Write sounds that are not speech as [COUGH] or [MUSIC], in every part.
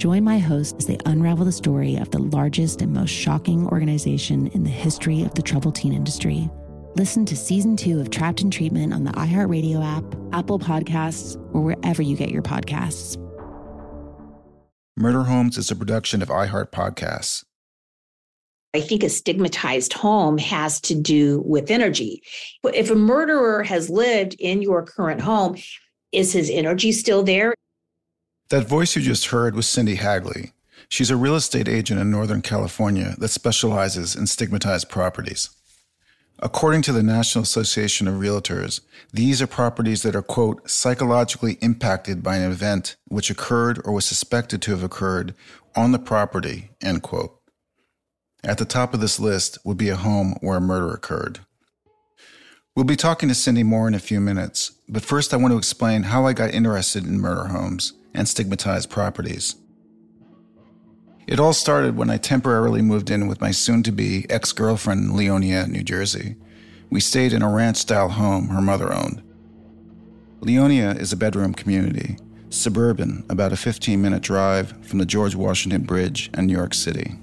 Join my host as they unravel the story of the largest and most shocking organization in the history of the troubled teen industry. Listen to season two of Trapped in Treatment on the iHeartRadio app, Apple Podcasts, or wherever you get your podcasts. Murder Homes is a production of iHeart Podcasts. I think a stigmatized home has to do with energy. If a murderer has lived in your current home, is his energy still there? That voice you just heard was Cindy Hagley. She's a real estate agent in Northern California that specializes in stigmatized properties. According to the National Association of Realtors, these are properties that are, quote, psychologically impacted by an event which occurred or was suspected to have occurred on the property, end quote. At the top of this list would be a home where a murder occurred. We'll be talking to Cindy more in a few minutes, but first I want to explain how I got interested in murder homes and stigmatized properties. It all started when I temporarily moved in with my soon to be ex girlfriend Leonia, New Jersey. We stayed in a ranch style home her mother owned. Leonia is a bedroom community, suburban, about a 15 minute drive from the George Washington Bridge and New York City.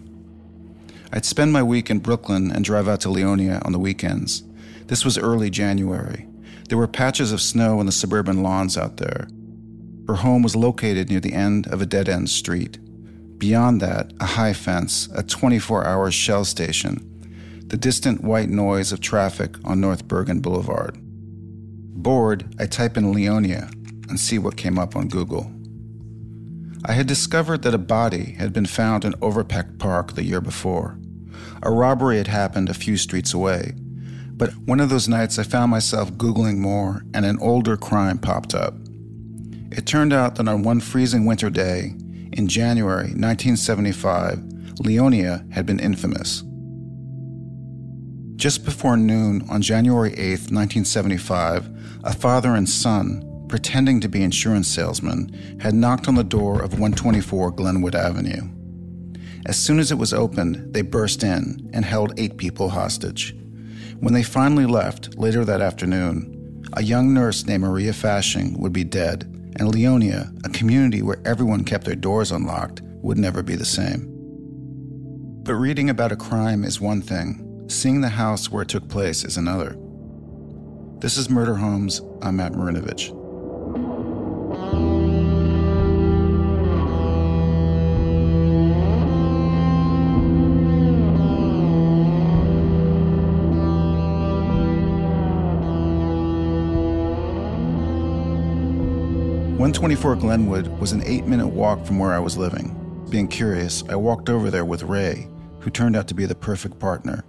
I'd spend my week in Brooklyn and drive out to Leonia on the weekends. This was early January. There were patches of snow on the suburban lawns out there. Her home was located near the end of a dead end street. Beyond that, a high fence, a 24 hour shell station, the distant white noise of traffic on North Bergen Boulevard. Bored, I type in Leonia and see what came up on Google. I had discovered that a body had been found in Overpeck Park the year before. A robbery had happened a few streets away, but one of those nights I found myself Googling more and an older crime popped up. It turned out that on one freezing winter day, in January 1975, Leonia had been infamous. Just before noon on January 8, 1975, a father and son, pretending to be insurance salesmen, had knocked on the door of 124 Glenwood Avenue. As soon as it was opened, they burst in and held eight people hostage. When they finally left later that afternoon, a young nurse named Maria Fasching would be dead, and Leonia, a community where everyone kept their doors unlocked, would never be the same. But reading about a crime is one thing, seeing the house where it took place is another. This is Murder Homes. I'm Matt Marinovich. 124 Glenwood was an eight minute walk from where I was living. Being curious, I walked over there with Ray, who turned out to be the perfect partner.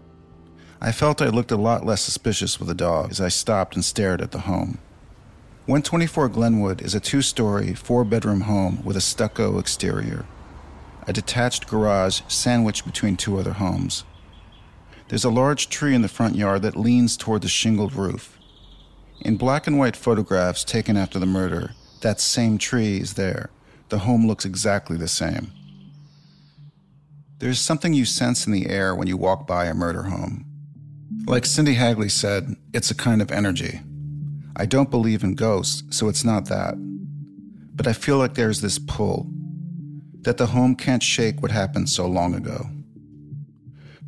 I felt I looked a lot less suspicious with the dog as I stopped and stared at the home. 124 Glenwood is a two story, four bedroom home with a stucco exterior, a detached garage sandwiched between two other homes. There's a large tree in the front yard that leans toward the shingled roof. In black and white photographs taken after the murder, that same tree is there. The home looks exactly the same. There's something you sense in the air when you walk by a murder home. Like Cindy Hagley said, it's a kind of energy. I don't believe in ghosts, so it's not that. But I feel like there's this pull that the home can't shake what happened so long ago.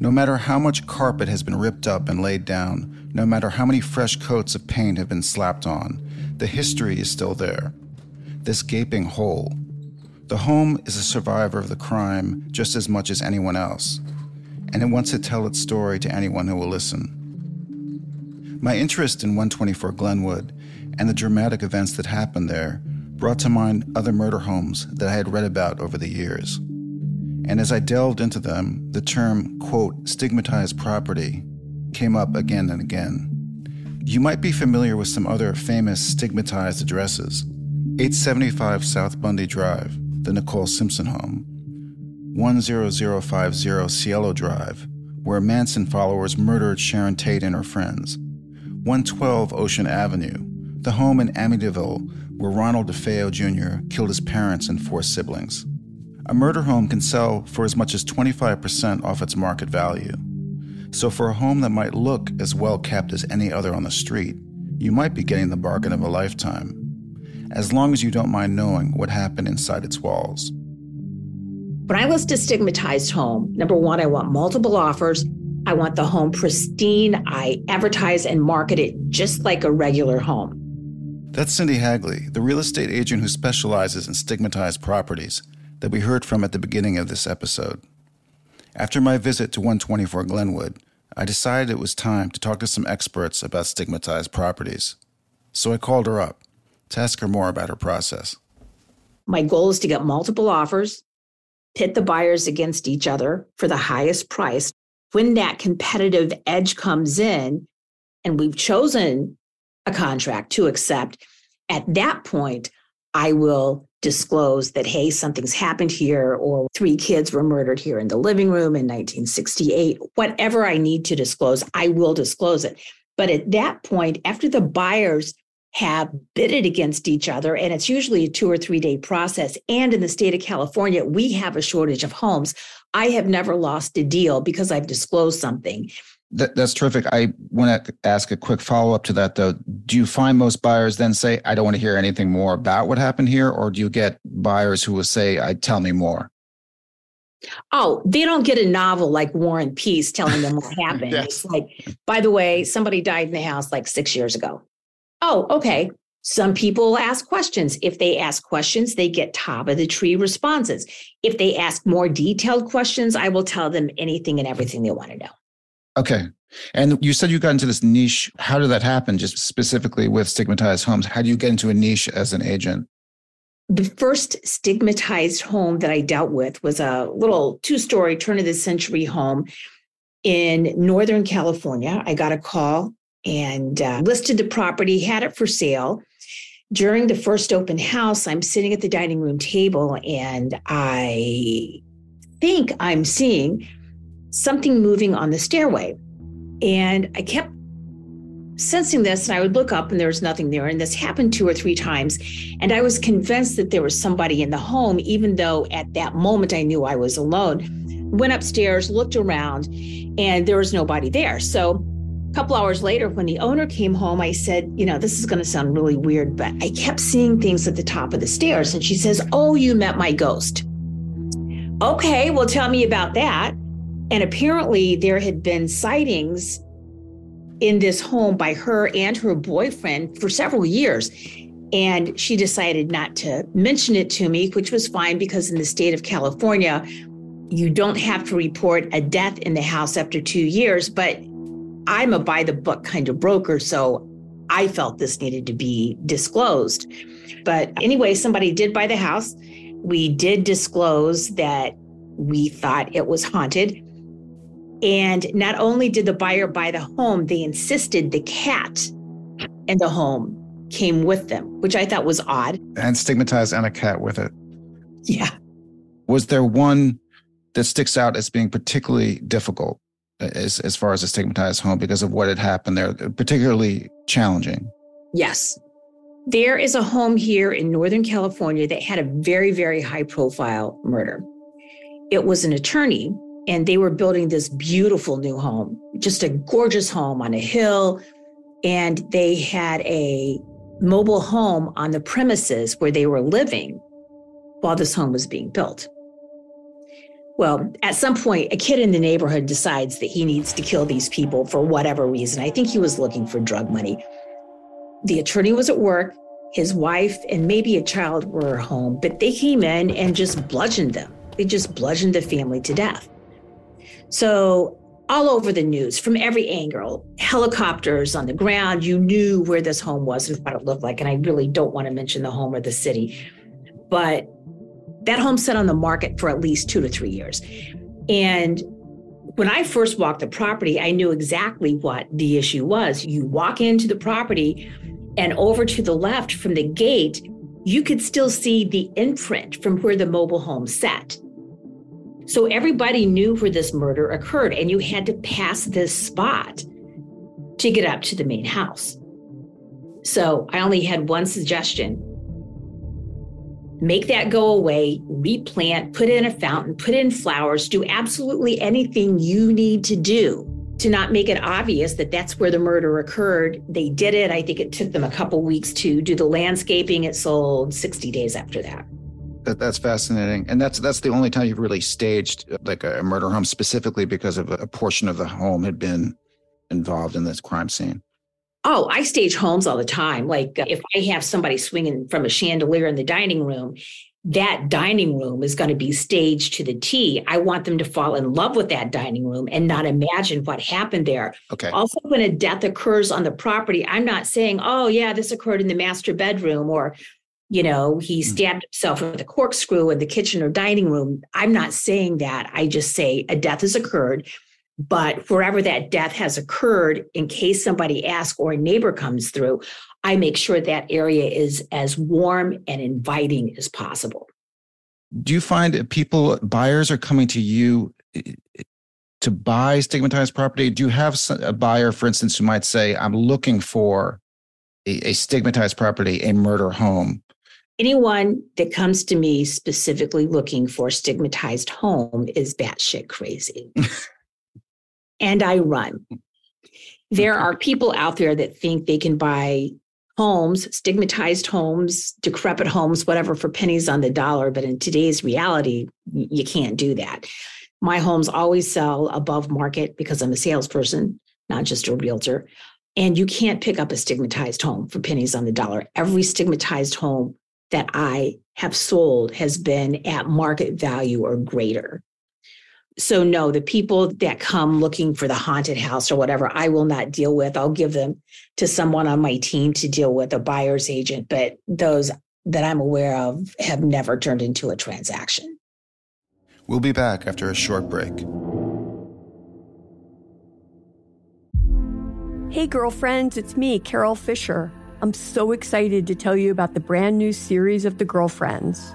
No matter how much carpet has been ripped up and laid down, no matter how many fresh coats of paint have been slapped on, the history is still there. This gaping hole. The home is a survivor of the crime just as much as anyone else, and it wants to tell its story to anyone who will listen. My interest in 124 Glenwood and the dramatic events that happened there brought to mind other murder homes that I had read about over the years. And as I delved into them, the term, quote, stigmatized property came up again and again. You might be familiar with some other famous stigmatized addresses 875 South Bundy Drive, the Nicole Simpson home, 10050 Cielo Drive, where Manson followers murdered Sharon Tate and her friends, 112 Ocean Avenue, the home in Amityville where Ronald DeFeo Jr. killed his parents and four siblings. A murder home can sell for as much as 25% off its market value. So, for a home that might look as well kept as any other on the street, you might be getting the bargain of a lifetime, as long as you don't mind knowing what happened inside its walls. When I list a stigmatized home, number one, I want multiple offers. I want the home pristine. I advertise and market it just like a regular home. That's Cindy Hagley, the real estate agent who specializes in stigmatized properties that we heard from at the beginning of this episode. After my visit to 124 Glenwood, I decided it was time to talk to some experts about stigmatized properties. So I called her up to ask her more about her process. My goal is to get multiple offers, pit the buyers against each other for the highest price. When that competitive edge comes in, and we've chosen a contract to accept, at that point, I will disclose that, hey, something's happened here, or three kids were murdered here in the living room in 1968. Whatever I need to disclose, I will disclose it. But at that point, after the buyers have bidded against each other, and it's usually a two or three day process, and in the state of California, we have a shortage of homes. I have never lost a deal because I've disclosed something. That, that's terrific. I want to ask a quick follow up to that, though. Do you find most buyers then say, I don't want to hear anything more about what happened here? Or do you get buyers who will say, I tell me more? Oh, they don't get a novel like War and Peace telling them what [LAUGHS] happened. yes. It's like, by the way, somebody died in the house like six years ago. Oh, okay. Some people ask questions. If they ask questions, they get top of the tree responses. If they ask more detailed questions, I will tell them anything and everything they want to know. Okay. And you said you got into this niche. How did that happen, just specifically with stigmatized homes? How do you get into a niche as an agent? The first stigmatized home that I dealt with was a little two story turn of the century home in Northern California. I got a call and uh, listed the property, had it for sale. During the first open house, I'm sitting at the dining room table and I think I'm seeing something moving on the stairway. And I kept sensing this, and I would look up and there was nothing there. And this happened two or three times. And I was convinced that there was somebody in the home, even though at that moment I knew I was alone. Went upstairs, looked around, and there was nobody there. So a couple hours later, when the owner came home, I said, You know, this is going to sound really weird, but I kept seeing things at the top of the stairs. And she says, Oh, you met my ghost. Okay, well, tell me about that. And apparently, there had been sightings in this home by her and her boyfriend for several years. And she decided not to mention it to me, which was fine because in the state of California, you don't have to report a death in the house after two years. But I'm a by the book kind of broker. So I felt this needed to be disclosed. But anyway, somebody did buy the house. We did disclose that we thought it was haunted. And not only did the buyer buy the home, they insisted the cat in the home came with them, which I thought was odd. And stigmatized and a cat with it. Yeah. Was there one that sticks out as being particularly difficult as, as far as a stigmatized home because of what had happened there, particularly challenging? Yes. There is a home here in Northern California that had a very, very high profile murder. It was an attorney and they were building this beautiful new home, just a gorgeous home on a hill, and they had a mobile home on the premises where they were living while this home was being built. Well, at some point, a kid in the neighborhood decides that he needs to kill these people for whatever reason. I think he was looking for drug money. The attorney was at work, his wife and maybe a child were home, but they came in and just bludgeoned them. They just bludgeoned the family to death. So, all over the news from every angle, helicopters on the ground, you knew where this home was and what it looked like. And I really don't want to mention the home or the city, but that home sat on the market for at least two to three years. And when I first walked the property, I knew exactly what the issue was. You walk into the property, and over to the left from the gate, you could still see the imprint from where the mobile home sat. So everybody knew where this murder occurred, and you had to pass this spot to get up to the main house. So I only had one suggestion make that go away, replant, put in a fountain, put in flowers, do absolutely anything you need to do to not make it obvious that that's where the murder occurred. They did it. I think it took them a couple weeks to do the landscaping. It sold 60 days after that. That, that's fascinating, and that's that's the only time you've really staged uh, like a murder home specifically because of a portion of the home had been involved in this crime scene. Oh, I stage homes all the time. Like if I have somebody swinging from a chandelier in the dining room that dining room is going to be staged to the T. I want them to fall in love with that dining room and not imagine what happened there. Okay. Also, when a death occurs on the property, I'm not saying, oh, yeah, this occurred in the master bedroom or, you know, he hmm. stabbed himself with a corkscrew in the kitchen or dining room. I'm not saying that. I just say a death has occurred. But wherever that death has occurred, in case somebody asks or a neighbor comes through, I make sure that area is as warm and inviting as possible. Do you find people, buyers are coming to you eh, to buy stigmatized property? Do you have a buyer, for instance, who might say, I'm looking for a, a stigmatized property, a murder home? Anyone that comes to me specifically looking for a stigmatized home is batshit crazy. [LAUGHS] and I run. There are people out there that think they can buy homes, stigmatized homes, decrepit homes, whatever, for pennies on the dollar. But in today's reality, you can't do that. My homes always sell above market because I'm a salesperson, not just a realtor. And you can't pick up a stigmatized home for pennies on the dollar. Every stigmatized home that I have sold has been at market value or greater so no the people that come looking for the haunted house or whatever i will not deal with. I'll give them to someone on my team to deal with a buyer's agent but those that i'm aware of have never turned into a transaction. We'll be back after a short break. Hey girlfriends it's me carol fisher. I'm so excited to tell you about the brand new series of the girlfriends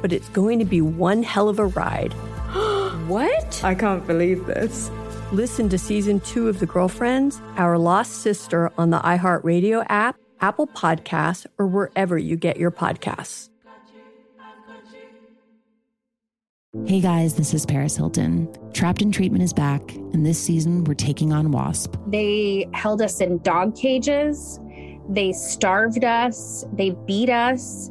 but it's going to be one hell of a ride. [GASPS] what? I can't believe this. Listen to season two of The Girlfriends, Our Lost Sister on the iHeartRadio app, Apple Podcasts, or wherever you get your podcasts. Hey guys, this is Paris Hilton. Trapped in Treatment is back, and this season we're taking on WASP. They held us in dog cages, they starved us, they beat us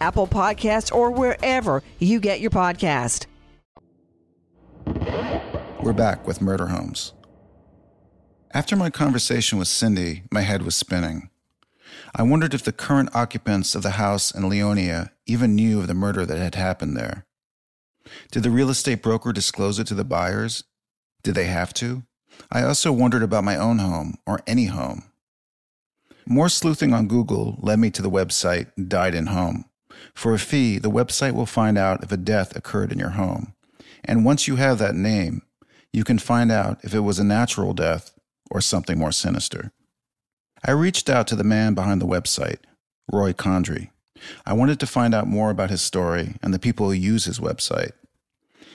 Apple Podcasts, or wherever you get your podcast. We're back with Murder Homes. After my conversation with Cindy, my head was spinning. I wondered if the current occupants of the house in Leonia even knew of the murder that had happened there. Did the real estate broker disclose it to the buyers? Did they have to? I also wondered about my own home, or any home. More sleuthing on Google led me to the website Died in Home. For a fee, the website will find out if a death occurred in your home. And once you have that name, you can find out if it was a natural death or something more sinister. I reached out to the man behind the website, Roy Condrey. I wanted to find out more about his story and the people who use his website.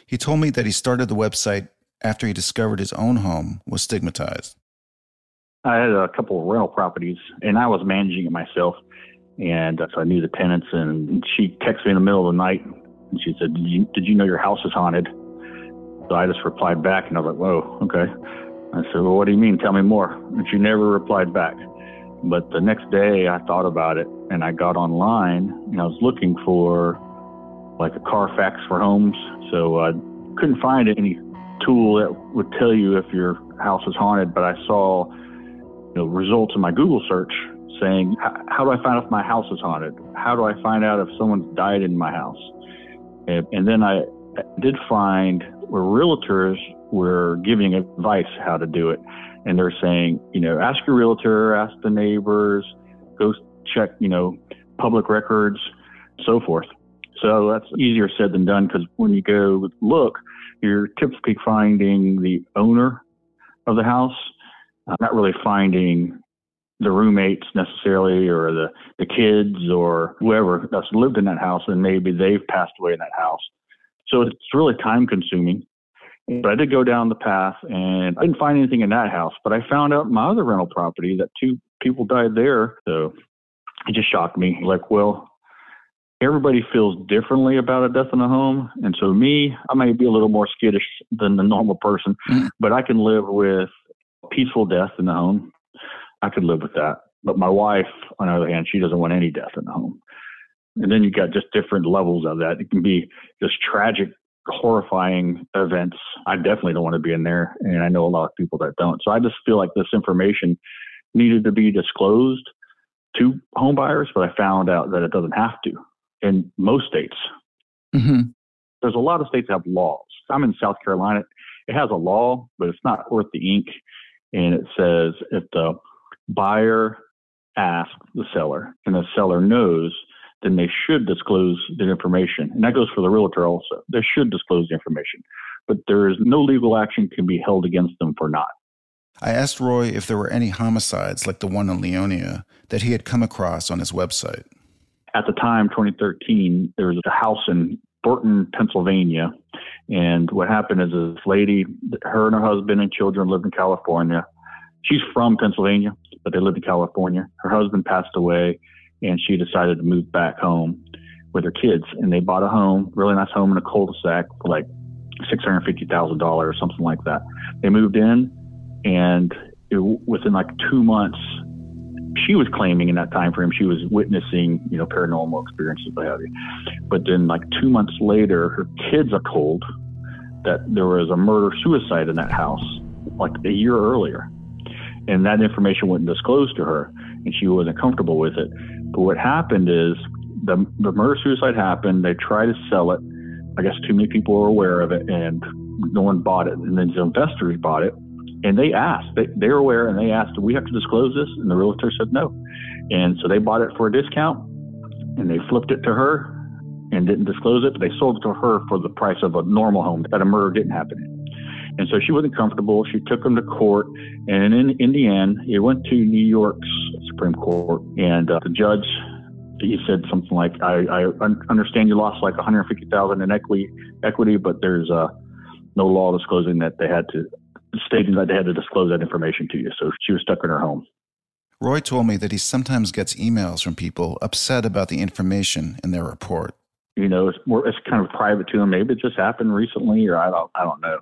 He told me that he started the website after he discovered his own home was stigmatized. I had a couple of rental properties and I was managing it myself. And uh, so I knew the tenants, and she texted me in the middle of the night, and she said, "Did you, did you know your house is haunted?" So I just replied back, and I was like, "Whoa, okay." I said, "Well, what do you mean? Tell me more." And she never replied back. But the next day, I thought about it, and I got online, and I was looking for like a Carfax for homes. So I couldn't find any tool that would tell you if your house is haunted, but I saw you know, results in my Google search saying, How do I find out if my house is haunted? How do I find out if someone's died in my house? And, and then I did find where realtors were giving advice how to do it. And they're saying, you know, ask your realtor, ask the neighbors, go check, you know, public records, so forth. So that's easier said than done because when you go look, you're typically finding the owner of the house, uh, not really finding the roommates necessarily or the, the kids or whoever that's lived in that house and maybe they've passed away in that house. So it's really time consuming. But I did go down the path and I didn't find anything in that house, but I found out my other rental property that two people died there. So it just shocked me. Like, well, everybody feels differently about a death in a home. And so me, I may be a little more skittish than the normal person, mm-hmm. but I can live with peaceful death in the home I could live with that. But my wife, on the other hand, she doesn't want any death in the home. And then you've got just different levels of that. It can be just tragic, horrifying events. I definitely don't want to be in there, and I know a lot of people that don't. So I just feel like this information needed to be disclosed to home buyers, but I found out that it doesn't have to in most states. Mm-hmm. There's a lot of states that have laws. I'm in South Carolina. It has a law, but it's not worth the ink. And it says if the buyer asks the seller and the seller knows, then they should disclose the information. And that goes for the realtor also. They should disclose the information, but there is no legal action can be held against them for not. I asked Roy if there were any homicides like the one in Leonia that he had come across on his website. At the time, 2013, there was a house in Burton, Pennsylvania. And what happened is this lady, her and her husband and children lived in California. She's from Pennsylvania, but they lived in California. Her husband passed away, and she decided to move back home with her kids. And they bought a home, really nice home in a cul-de-sac for like $650,000 or something like that. They moved in, and it, within like two months, she was claiming in that time frame she was witnessing, you know, paranormal experiences, what have you. But then, like two months later, her kids are told that there was a murder suicide in that house, like a year earlier, and that information wasn't disclosed to her, and she wasn't comfortable with it. But what happened is the the murder suicide happened. They tried to sell it. I guess too many people were aware of it, and no one bought it. And then some investors bought it, and they asked, they, they were aware and they asked, do we have to disclose this? And the realtor said no. And so they bought it for a discount and they flipped it to her and didn't disclose it, but they sold it to her for the price of a normal home that a murder didn't happen in. And so she wasn't comfortable. She took them to court. And in, in the end, it went to New York's Supreme Court. And uh, the judge, he said something like, I, I understand you lost like 150000 in equity, equity, but there's uh, no law disclosing that they had to stating that they had to disclose that information to you. So she was stuck in her home. Roy told me that he sometimes gets emails from people upset about the information in their report. You know, it's more it's kind of private to them. Maybe it just happened recently, or I don't I don't know.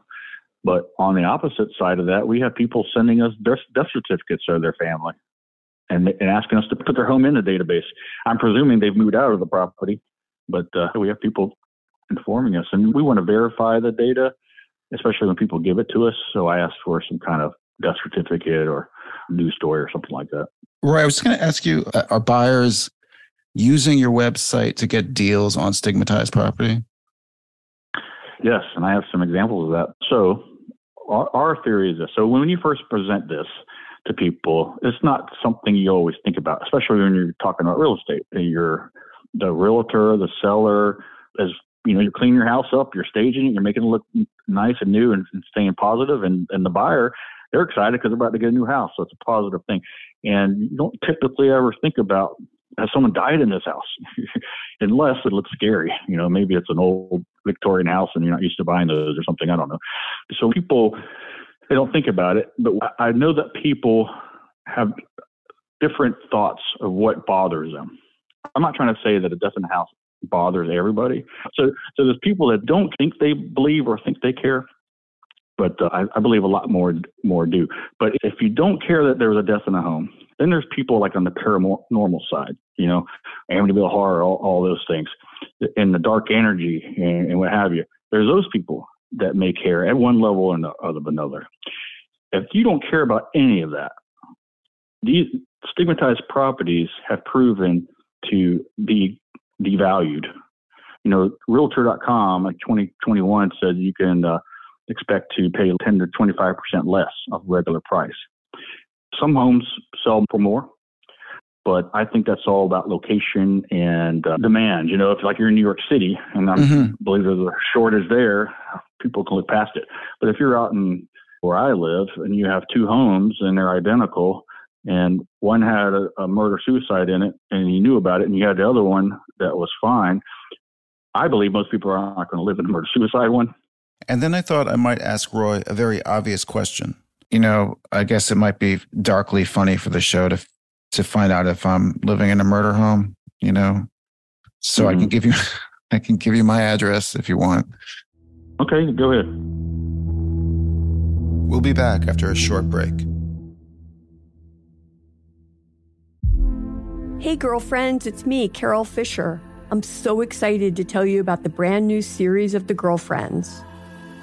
But on the opposite side of that, we have people sending us death, death certificates of their family and, and asking us to put their home in the database. I'm presuming they've moved out of the property, but uh, we have people informing us, and we want to verify the data especially when people give it to us. So I asked for some kind of death certificate or news story or something like that. Roy, I was going to ask you uh, are buyers using your website to get deals on stigmatized property? Yes, and I have some examples of that. So our, our theory is this. So when you first present this to people, it's not something you always think about, especially when you're talking about real estate. You're the realtor, the seller, as you know, you're cleaning your house up, you're staging it, you're making it look nice and new and, and staying positive, and, and the buyer, they're excited because they're about to get a new house. So it's a positive thing. And you don't typically ever think about has someone died in this house, [LAUGHS] unless it looks scary. You know, maybe it's an old Victorian house and you're not used to buying those or something. I don't know. So people, they don't think about it. But I know that people have different thoughts of what bothers them. I'm not trying to say that a death in the house bothers everybody. So, so there's people that don't think they believe or think they care, but uh, I, I, believe a lot more more do. But if you don't care that there was a death in a home, then there's people like on the paranormal side, you know, Amityville horror, all, all those things, and the dark energy and, and what have you. There's those people that may care at one level or another. If you don't care about any of that, these stigmatized properties have proven to be devalued. You know, Realtor.com, like 2021, said you can uh, expect to pay 10 to 25 percent less of regular price. Some homes sell for more, but I think that's all about location and uh, demand. You know, if like you're in New York City, and I mm-hmm. believe there's a shortage there, people can look past it. But if you're out in where I live and you have two homes and they're identical, and one had a, a murder suicide in it, and you knew about it, and you had the other one that was fine. I believe most people are not going to live in a murder suicide one. And then I thought I might ask Roy a very obvious question. You know, I guess it might be darkly funny for the show to to find out if I'm living in a murder home. You know, so mm-hmm. I can mm-hmm. give you [LAUGHS] I can give you my address if you want. Okay, go ahead. We'll be back after a short break. Hey, girlfriends, it's me, Carol Fisher. I'm so excited to tell you about the brand new series of The Girlfriends.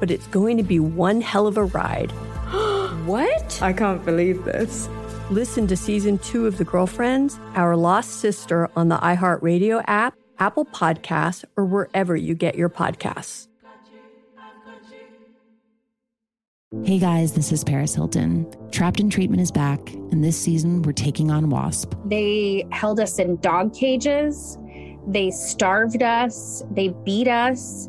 but it's going to be one hell of a ride. [GASPS] what? I can't believe this. Listen to season two of The Girlfriends, Our Lost Sister on the iHeartRadio app, Apple Podcasts, or wherever you get your podcasts. Hey guys, this is Paris Hilton. Trapped in Treatment is back, and this season we're taking on WASP. They held us in dog cages, they starved us, they beat us,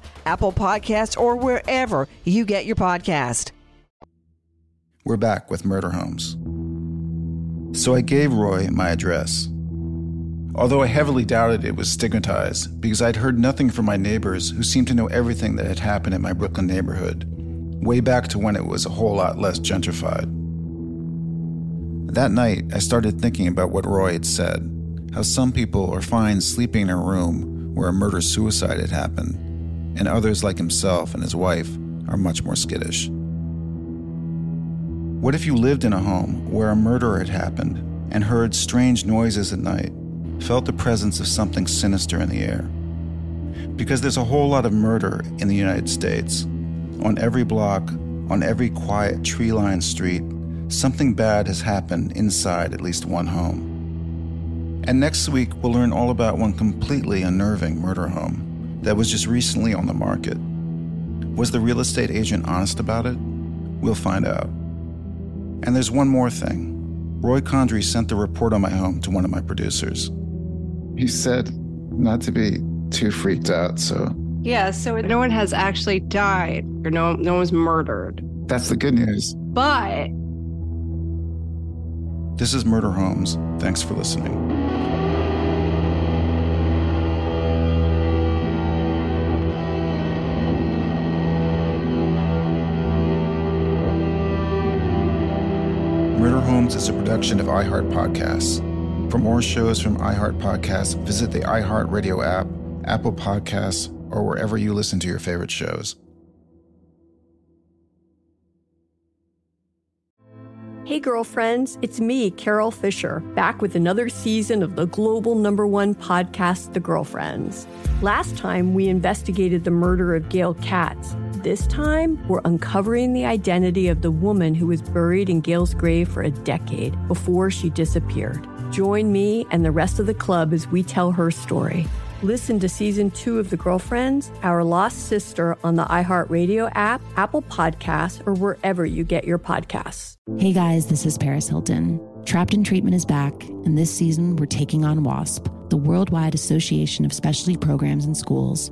Apple Podcasts, or wherever you get your podcast. We're back with Murder Homes. So I gave Roy my address. Although I heavily doubted it was stigmatized because I'd heard nothing from my neighbors who seemed to know everything that had happened in my Brooklyn neighborhood, way back to when it was a whole lot less gentrified. That night, I started thinking about what Roy had said how some people are fine sleeping in a room where a murder suicide had happened and others like himself and his wife are much more skittish. What if you lived in a home where a murder had happened and heard strange noises at night, felt the presence of something sinister in the air? Because there's a whole lot of murder in the United States. On every block, on every quiet tree lined street, something bad has happened inside at least one home. And next week, we'll learn all about one completely unnerving murder home that was just recently on the market. Was the real estate agent honest about it? We'll find out. And there's one more thing. Roy Condrey sent the report on my home to one of my producers. He said not to be too freaked out, so. Yeah, so no one has actually died, or no, no one was murdered. That's the good news. But. This is Murder Homes. Thanks for listening. Murder Homes is a production of iHeart Podcasts. For more shows from iHeart Podcasts, visit the iHeart Radio app, Apple Podcasts, or wherever you listen to your favorite shows. Hey, girlfriends, it's me, Carol Fisher, back with another season of the global number one podcast, The Girlfriends. Last time, we investigated the murder of Gail Katz this time, we're uncovering the identity of the woman who was buried in Gail's grave for a decade before she disappeared. Join me and the rest of the club as we tell her story. Listen to season two of The Girlfriends, Our Lost Sister on the iHeartRadio app, Apple Podcasts, or wherever you get your podcasts. Hey guys, this is Paris Hilton. Trapped in Treatment is back, and this season we're taking on WASP, the Worldwide Association of Specialty Programs and Schools.